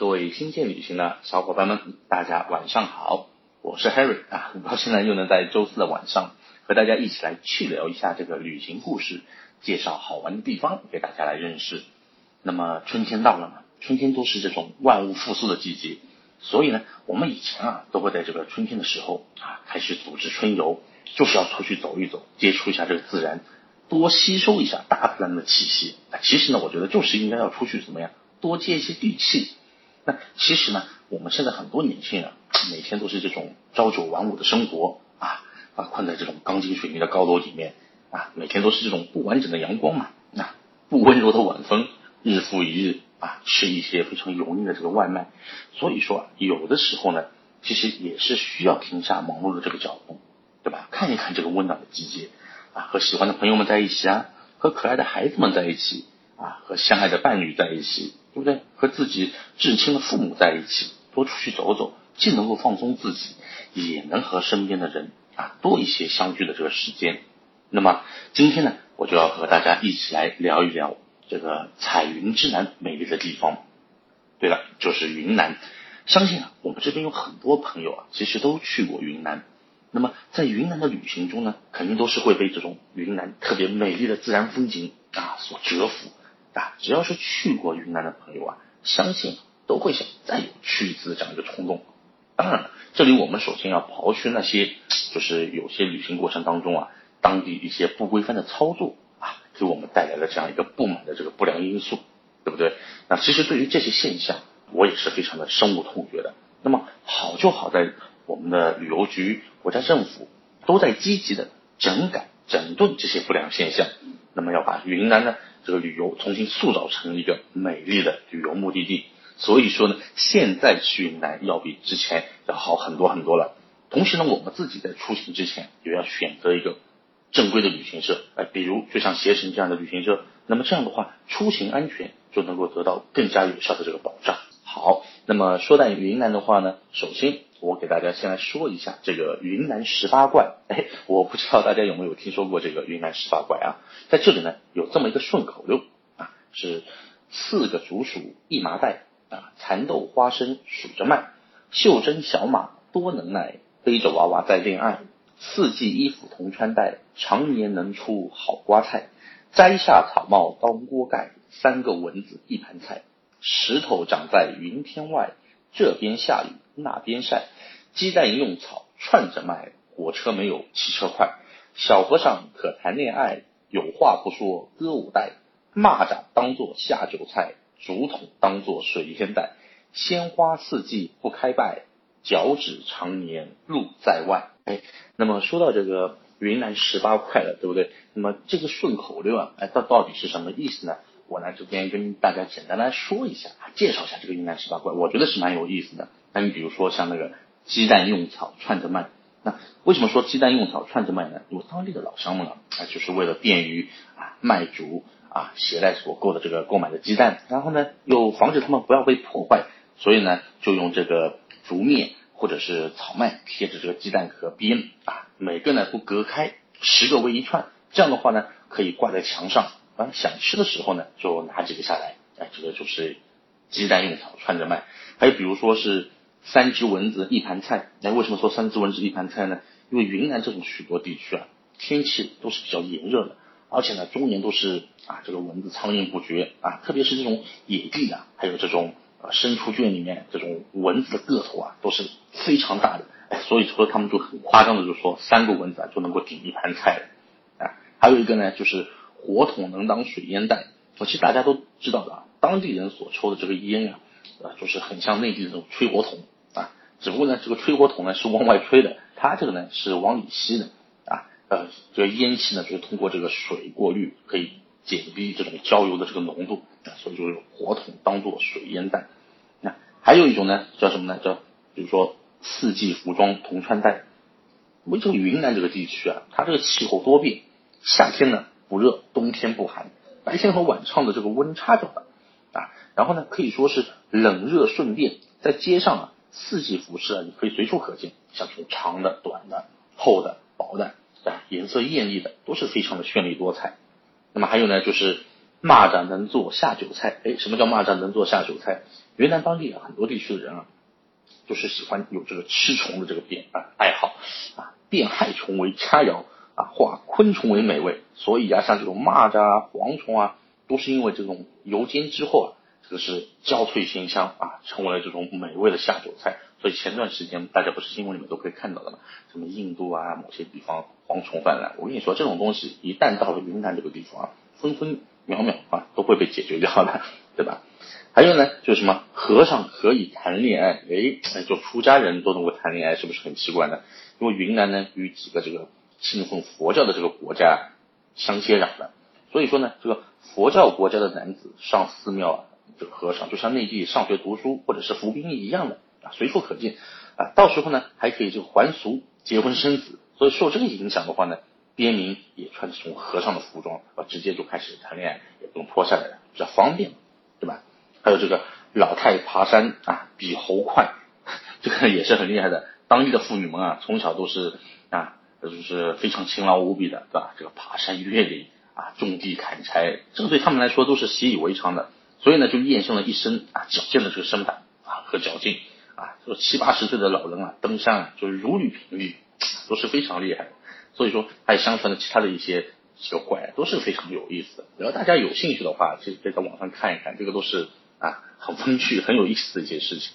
各位新建旅行的小伙伴们，大家晚上好，我是 Harry 啊，很高兴呢又能在周四的晚上和大家一起来去聊一下这个旅行故事，介绍好玩的地方给大家来认识。那么春天到了嘛，春天都是这种万物复苏的季节，所以呢，我们以前啊都会在这个春天的时候啊开始组织春游，就是要出去走一走，接触一下这个自然，多吸收一下大自然的气息。其实呢，我觉得就是应该要出去怎么样？多接一些地气。那其实呢，我们现在很多年轻人每天都是这种朝九晚五的生活啊，啊困在这种钢筋水泥的高楼里面啊，每天都是这种不完整的阳光嘛，啊不温柔的晚风，日复一日啊，吃一些非常油腻的这个外卖。所以说啊，有的时候呢，其实也是需要停下忙碌的这个脚步，对吧？看一看这个温暖的季节啊，和喜欢的朋友们在一起啊，和可爱的孩子们在一起啊，和相爱的伴侣在一起。对不对？和自己至亲的父母在一起，多出去走走，既能够放松自己，也能和身边的人啊多一些相聚的这个时间。那么今天呢，我就要和大家一起来聊一聊这个彩云之南美丽的地方。对了，就是云南。相信啊，我们这边有很多朋友啊，其实都去过云南。那么在云南的旅行中呢，肯定都是会被这种云南特别美丽的自然风景啊所折服。啊，只要是去过云南的朋友啊，相信都会想再有去一次这样一个冲动。当然了，这里我们首先要刨去那些，就是有些旅行过程当中啊，当地一些不规范的操作啊，给我们带来了这样一个不满的这个不良因素，对不对？那其实对于这些现象，我也是非常的深恶痛绝的。那么好就好在我们的旅游局、国家政府都在积极的整改、整顿这些不良现象。那么要把云南呢？这个旅游重新塑造成一个美丽的旅游目的地，所以说呢，现在去云南要比之前要好很多很多了。同时呢，我们自己在出行之前也要选择一个正规的旅行社，哎，比如就像携程这样的旅行社，那么这样的话，出行安全就能够得到更加有效的这个保障。好，那么说到云南的话呢，首先。我给大家先来说一下这个云南十八怪，哎，我不知道大家有没有听说过这个云南十八怪啊？在这里呢，有这么一个顺口溜。啊，是四个竹鼠一麻袋啊，蚕豆花生数着卖，袖珍小马多能耐，背着娃娃在恋爱，四季衣服同穿戴，常年能出好瓜菜，摘下草帽当锅盖，三个蚊子一盘菜，石头长在云天外。这边下雨，那边晒，鸡蛋用草串着卖，火车没有汽车快。小和尚可谈恋爱，有话不说歌舞带。蚂蚱当做下酒菜，竹筒当做水烟袋。鲜花四季不开败，脚趾常年路在外。哎，那么说到这个云南十八块了，对不对？那么这个顺口溜啊，哎，到到底是什么意思呢？我来这边跟大家简单来说一下，介绍一下这个云南十八怪，我觉得是蛮有意思的。那你比如说像那个鸡蛋用草串着卖，那为什么说鸡蛋用草串着卖呢？因为当地的老乡们啊，就是为了便于啊卖主啊携带所购的这个购买的鸡蛋，然后呢又防止他们不要被破坏，所以呢就用这个竹篾或者是草麦贴着这个鸡蛋壳边啊，每个呢都隔开十个为一串，这样的话呢可以挂在墙上。啊想吃的时候呢，就拿几个下来，哎，这个就是鸡蛋用草串着卖。还有比如说是三只蚊子一盘菜，那，为什么说三只蚊子一盘菜呢？因为云南这种许多地区啊，天气都是比较炎热的，而且呢，终年都是啊这个蚊子苍蝇不绝啊，特别是这种野地啊，还有这种呃牲畜圈里面，这种蚊子的个头啊都是非常大的，所以说他们就很夸张的就说三个蚊子啊就能够顶一盘菜啊。还有一个呢就是。火筒能当水烟袋，其实大家都知道的啊，当地人所抽的这个烟呀，啊，就是很像内地的这种吹火筒啊，只不过呢，这个吹火筒呢是往外吹的，它这个呢是往里吸的啊，呃，这个烟气呢就是通过这个水过滤，可以减低这种焦油的这个浓度啊，所以就是火筒当做水烟袋。那还有一种呢叫什么呢？叫比如说四季服装同穿戴，因为这个云南这个地区啊，它这个气候多变，夏天呢。不热，冬天不寒，白天和晚上的这个温差较大啊。然后呢，可以说是冷热顺变，在街上啊，四季服饰啊，你可以随处可见，像这种长的、短的、厚的、薄的，啊，颜色艳丽的，都是非常的绚丽多彩。那么还有呢，就是蚂蚱能做下酒菜。哎，什么叫蚂蚱能做下酒菜？云南当地啊，很多地区的人啊，就是喜欢有这个吃虫的这个变啊爱好啊，变害虫为佳肴啊，化昆虫为美味。所以啊，像这种蚂蚱啊、蝗虫啊，都是因为这种油煎之后啊，这个是焦脆鲜香啊，成为了这种美味的下酒菜。所以前段时间大家不是新闻里面都可以看到的嘛，什么印度啊某些地方蝗虫泛滥，我跟你说这种东西一旦到了云南这个地方啊，分分秒秒啊都会被解决掉的，对吧？还有呢，就是什么和尚可以谈恋爱，哎，就出家人都能够谈恋爱，是不是很奇怪呢？因为云南呢与几个这个信奉佛教的这个国家相接壤的，所以说呢，这个佛教国家的男子上寺庙啊，这个和尚就像内地上学读书或者是服兵役一样的。啊，随处可见啊，到时候呢还可以就还俗结婚生子，所以受这个影响的话呢，边民也穿这种和尚的服装啊，直接就开始谈恋爱，也不用脱下来了，比较方便，对吧？还有这个老太爬山啊，比猴快，这个也是很厉害的。当地的妇女们啊，从小都是啊，就是非常勤劳无比的，对吧？这个爬山越岭啊，种地砍柴，这个对他们来说都是习以为常的，所以呢，就验证了一身啊矫健的这个身板啊和脚劲。啊，就七八十岁的老人啊，登山啊，就是如履平地，都是非常厉害的。所以说，还有相传的其他的一些这个怪都是非常有意思的。只要大家有兴趣的话，其实可以在网上看一看，这个都是啊很风趣、很有意思的一些事情。